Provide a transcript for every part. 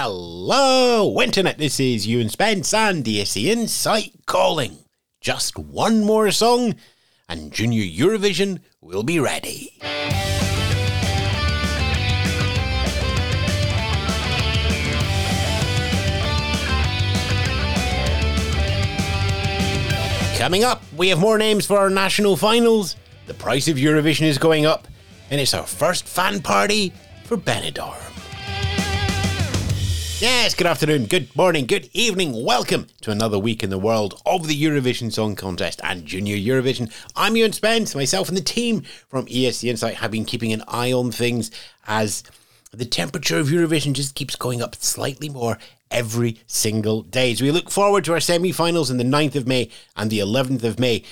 Hello, Internet. This is Ewan Spence and ESC Insight calling. Just one more song, and Junior Eurovision will be ready. Coming up, we have more names for our national finals. The price of Eurovision is going up, and it's our first fan party for Benidorm. Yes, good afternoon, good morning, good evening. Welcome to another week in the world of the Eurovision Song Contest and Junior Eurovision. I'm Ewan Spence. Myself and the team from ESC Insight have been keeping an eye on things as the temperature of Eurovision just keeps going up slightly more every single day. So we look forward to our semi finals on the 9th of May and the 11th of May.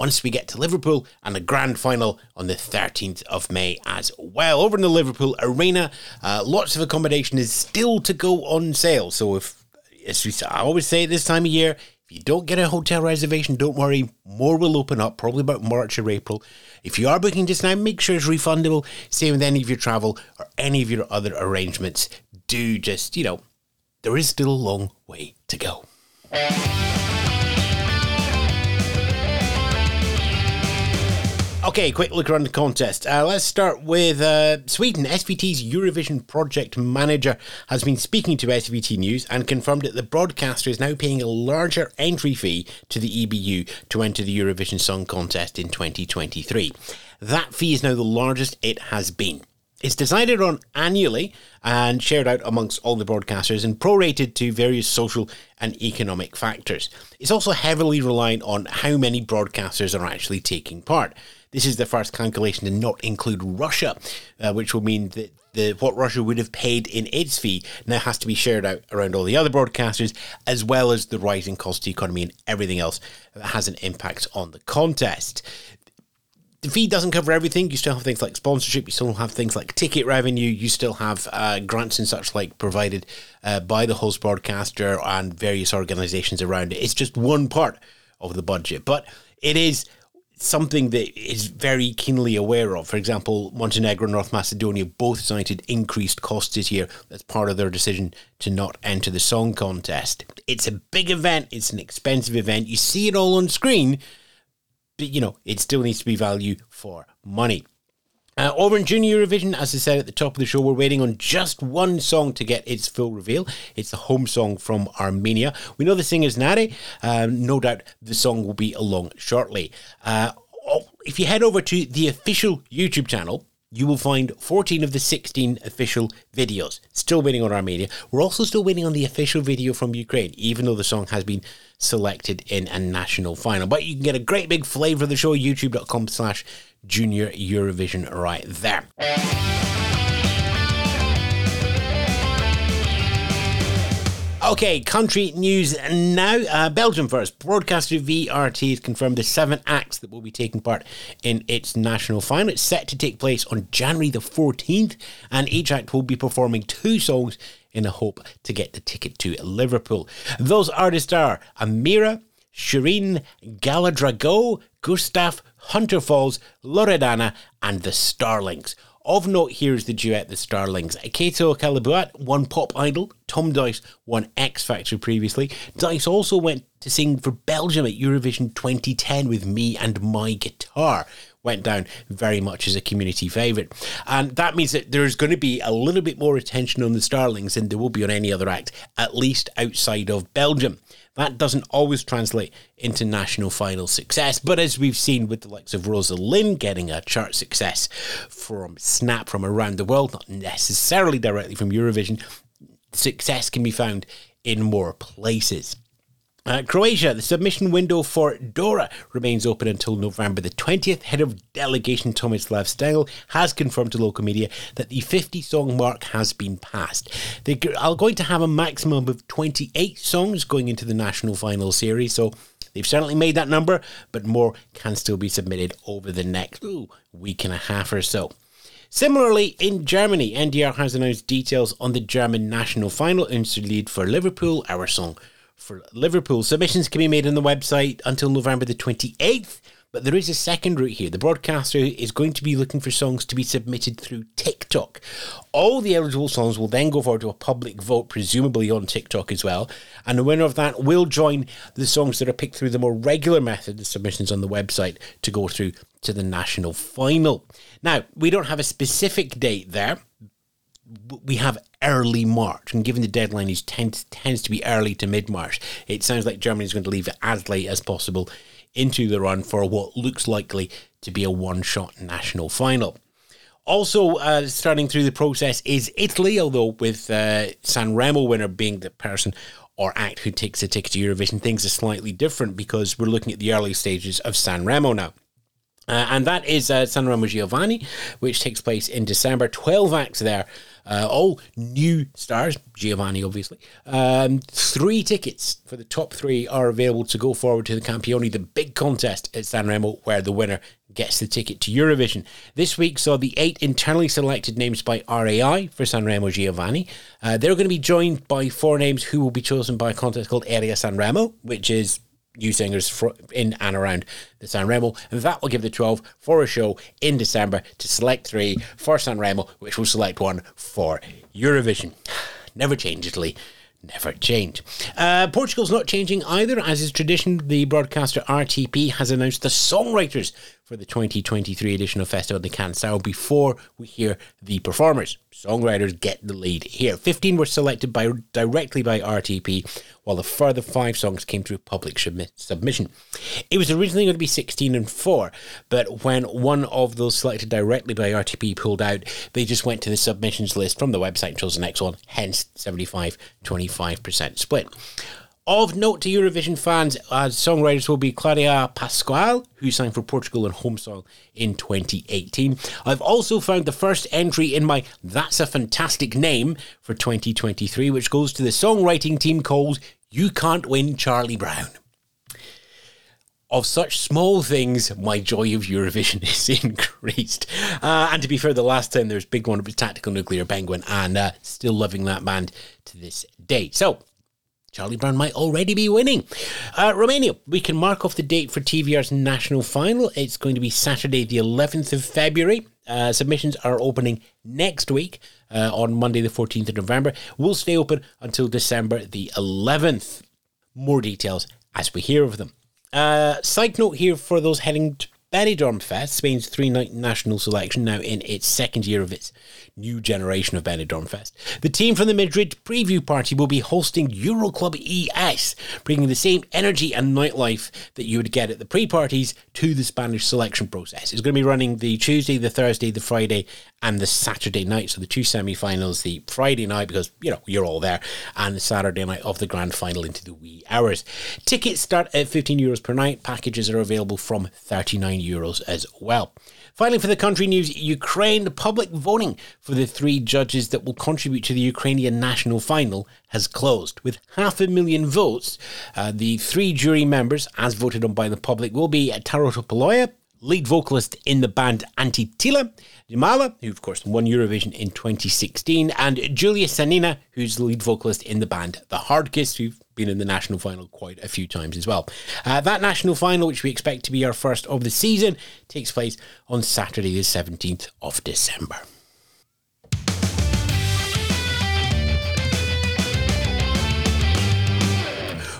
Once we get to Liverpool and a grand final on the 13th of May as well. Over in the Liverpool Arena, uh, lots of accommodation is still to go on sale. So if, as we, I always say this time of year, if you don't get a hotel reservation, don't worry. More will open up, probably about March or April. If you are booking just now, make sure it's refundable. Same with any of your travel or any of your other arrangements. Do just, you know, there is still a long way to go. Okay, quick look around the contest. Uh, let's start with uh, Sweden. SVT's Eurovision project manager has been speaking to SVT News and confirmed that the broadcaster is now paying a larger entry fee to the EBU to enter the Eurovision Song Contest in 2023. That fee is now the largest it has been. It's decided on annually and shared out amongst all the broadcasters and prorated to various social and economic factors. It's also heavily reliant on how many broadcasters are actually taking part. This is the first calculation to not include Russia, uh, which will mean that the what Russia would have paid in its fee now has to be shared out around all the other broadcasters, as well as the rising cost of the economy and everything else that has an impact on the contest the fee doesn't cover everything. You still have things like sponsorship. You still have things like ticket revenue. You still have uh, grants and such like provided uh, by the host broadcaster and various organisations around it. It's just one part of the budget, but it is something that is very keenly aware of. For example, Montenegro and North Macedonia both cited increased costs this year as part of their decision to not enter the song contest. It's a big event. It's an expensive event. You see it all on screen you know, it still needs to be value for money. Uh, over in Junior Eurovision, as I said at the top of the show, we're waiting on just one song to get its full reveal. It's the home song from Armenia. We know the singer's Nare. Um, no doubt the song will be along shortly. Uh, oh, if you head over to the official YouTube channel, you will find 14 of the 16 official videos. Still waiting on Armenia. We're also still waiting on the official video from Ukraine, even though the song has been selected in a national final. But you can get a great big flavour of the show, youtube.com slash junior Eurovision right there. Okay, country news now. Uh, Belgium first. Broadcaster VRT has confirmed the seven acts that will be taking part in its national final. It's set to take place on January the 14th, and each act will be performing two songs in a hope to get the ticket to Liverpool. Those artists are Amira, Shireen, Galadrago, Gustaph, Hunter Falls, Loredana, and the Starlings. Of note here is the duet The Starlings. Kato Callebaut won Pop Idol. Tom Dice won X Factor previously. Dice also went to sing for Belgium at Eurovision 2010 with Me and My Guitar. Went down very much as a community favourite. And that means that there's going to be a little bit more attention on the Starlings than there will be on any other act, at least outside of Belgium. That doesn't always translate into national final success, but as we've seen with the likes of Rosa Linn getting a chart success from Snap from around the world, not necessarily directly from Eurovision, success can be found in more places. Uh, Croatia, the submission window for Dora remains open until November the 20th. Head of delegation Tomislav Stengel has confirmed to local media that the 50 song mark has been passed. They are going to have a maximum of 28 songs going into the national final series, so they've certainly made that number, but more can still be submitted over the next ooh, week and a half or so. Similarly, in Germany, NDR has announced details on the German national final. Lied für Liverpool, our song for Liverpool. Submissions can be made on the website until November the 28th. But there is a second route here. The broadcaster is going to be looking for songs to be submitted through TikTok. All the eligible songs will then go forward to a public vote, presumably on TikTok as well. And the winner of that will join the songs that are picked through the more regular method of submissions on the website to go through to the national final. Now, we don't have a specific date there. We have early March, and given the deadline is tends, tends to be early to mid March, it sounds like Germany is going to leave as late as possible into the run for what looks likely to be a one shot national final. Also, uh, starting through the process is Italy, although with uh, Sanremo winner being the person or act who takes the ticket to Eurovision, things are slightly different because we're looking at the early stages of Sanremo now. Uh, and that is uh, Sanremo Giovani, which takes place in December. 12 acts there, uh, all new stars, Giovani obviously. Um, three tickets for the top three are available to go forward to the Campione, the big contest at Sanremo, where the winner gets the ticket to Eurovision. This week saw the eight internally selected names by RAI for Sanremo Giovani. Uh, they're going to be joined by four names who will be chosen by a contest called Area Sanremo, which is new singers in and around the San Remo, and that will give the 12 for a show in December to select three for San Remo, which will select one for Eurovision. Never change, Italy. Never change. Uh, Portugal's not changing either. As is tradition, the broadcaster RTP has announced the songwriters for the 2023 edition of Festival da Canção before we hear the performers. Songwriters get the lead here. 15 were selected by directly by RTP, while the further five songs came through public submission. It was originally going to be 16 and 4, but when one of those selected directly by RTP pulled out, they just went to the submissions list from the website and chose the next one, hence 75 25% split. Of note to Eurovision fans, as songwriters will be Claudia Pascoal, who sang for Portugal and Home Soil in 2018. I've also found the first entry in my That's a Fantastic Name for 2023, which goes to the songwriting team called You Can't Win Charlie Brown of such small things, my joy of Eurovision is increased. Uh, and to be fair, the last time there was big one, was Tactical Nuclear Penguin, and uh, still loving that band to this day. So, Charlie Brown might already be winning. Uh, Romania, we can mark off the date for TVR's national final. It's going to be Saturday, the 11th of February. Uh, submissions are opening next week uh, on Monday, the 14th of November. We'll stay open until December the 11th. More details as we hear of them. Uh, side note here for those heading Benidorm Fest, Spain's three night national selection, now in its second year of its new generation of Benidorm Fest. The team from the Madrid preview party will be hosting Euroclub ES, bringing the same energy and nightlife that you would get at the pre parties to the Spanish selection process. It's going to be running the Tuesday, the Thursday, the Friday, and the Saturday night. So the two semi finals, the Friday night, because, you know, you're all there, and the Saturday night of the grand final into the wee hours. Tickets start at 15 euros per night. Packages are available from 39 euros as well. Finally, for the country news, Ukraine, the public voting for the three judges that will contribute to the Ukrainian national final has closed. With half a million votes, uh, the three jury members, as voted on by the public, will be Taras Topolia, lead vocalist in the band Antytila, Jamala, who of course won Eurovision in 2016, and Julia Sanina, who's the lead vocalist in the band The Hardkiss, who've been in the national final quite a few times as well. Uh, that national final, which we expect to be our first of the season, takes place on Saturday, the 17th of December.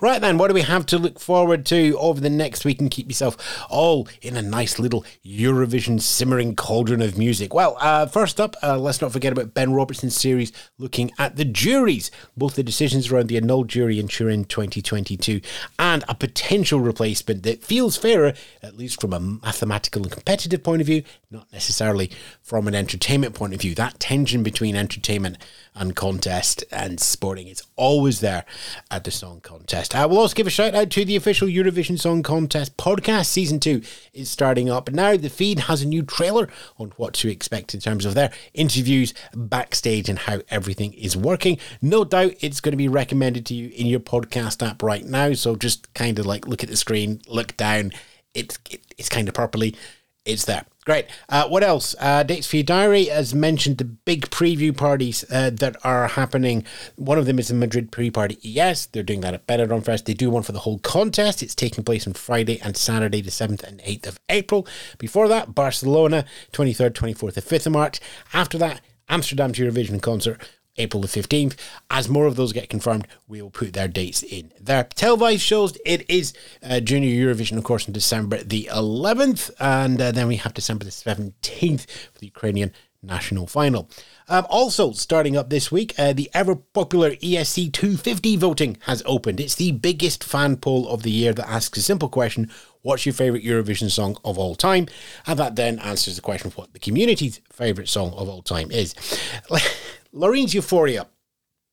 Right then, what do we have to look forward to over the next week and keep yourself all in a nice little Eurovision simmering cauldron of music? Well, uh, first up, uh, let's not forget about Ben Robertson's series looking at the juries, both the decisions around the annulled jury in Turin 2022 and a potential replacement that feels fairer, at least from a mathematical and competitive point of view, not necessarily from an entertainment point of view. That tension between entertainment and contest and sporting is always there at the song contest. I will also give a shout out to the official Eurovision Song Contest podcast. Season two is starting up now. The feed has a new trailer on what to expect in terms of their interviews backstage and how everything is working. No doubt it's going to be recommended to you in your podcast app right now. So just kind of like look at the screen, look down. It's it, it's kind of properly. It's there. Great. Uh, what else? Uh, dates for your diary. As mentioned, the big preview parties uh, that are happening. One of them is the Madrid pre-party. Yes, they're doing that at Benidorm Fest. They do one for the whole contest. It's taking place on Friday and Saturday, the 7th and 8th of April. Before that, Barcelona, 23rd, 24th, and 5th of March. After that, Amsterdam's Eurovision concert April the 15th. As more of those get confirmed, we will put their dates in their televised shows. It is uh, Junior Eurovision, of course, on December the 11th, and uh, then we have December the 17th for the Ukrainian national final. Um, also, starting up this week, uh, the ever popular ESC 250 voting has opened. It's the biggest fan poll of the year that asks a simple question What's your favourite Eurovision song of all time? And that then answers the question of what the community's favourite song of all time is. Loreen's Euphoria.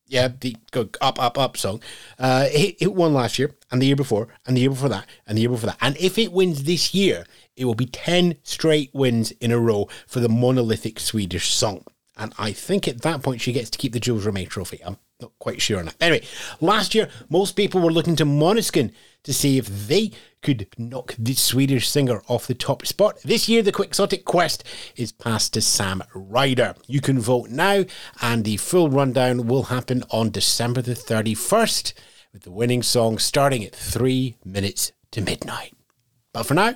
Yeah, the go up, up, up song. Uh, it, it won last year, and the year before, and the year before that, and the year before that. And if it wins this year, it will be 10 straight wins in a row for the monolithic Swedish song. And I think at that point she gets to keep the Jules Rimet trophy. I'm not quite sure on that. Anyway, last year, most people were looking to Måneskin to see if they could knock the Swedish singer off the top spot. This year, the Quixotic quest is passed to Sam Ryder. You can vote now, and the full rundown will happen on December the 31st, with the winning song starting at three minutes to midnight. But for now,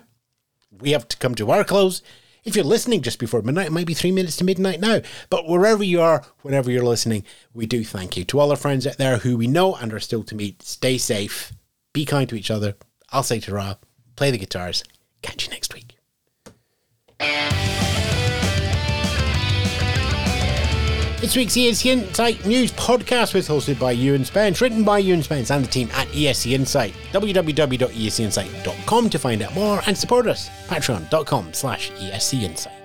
we have to come to our close. If you're listening just before midnight, it might be three minutes to midnight now. But wherever you are, whenever you're listening, we do thank you. To all our friends out there who we know and are still to meet, stay safe, be kind to each other, I'll say to Ra, play the guitars. Catch you next week. This week's ESC Insight News podcast was hosted by Ewan Spence, written by Ewan Spence and the team at ESC Insight. www.escinsight.com to find out more and support us. Patreon.com slash ESC Insight.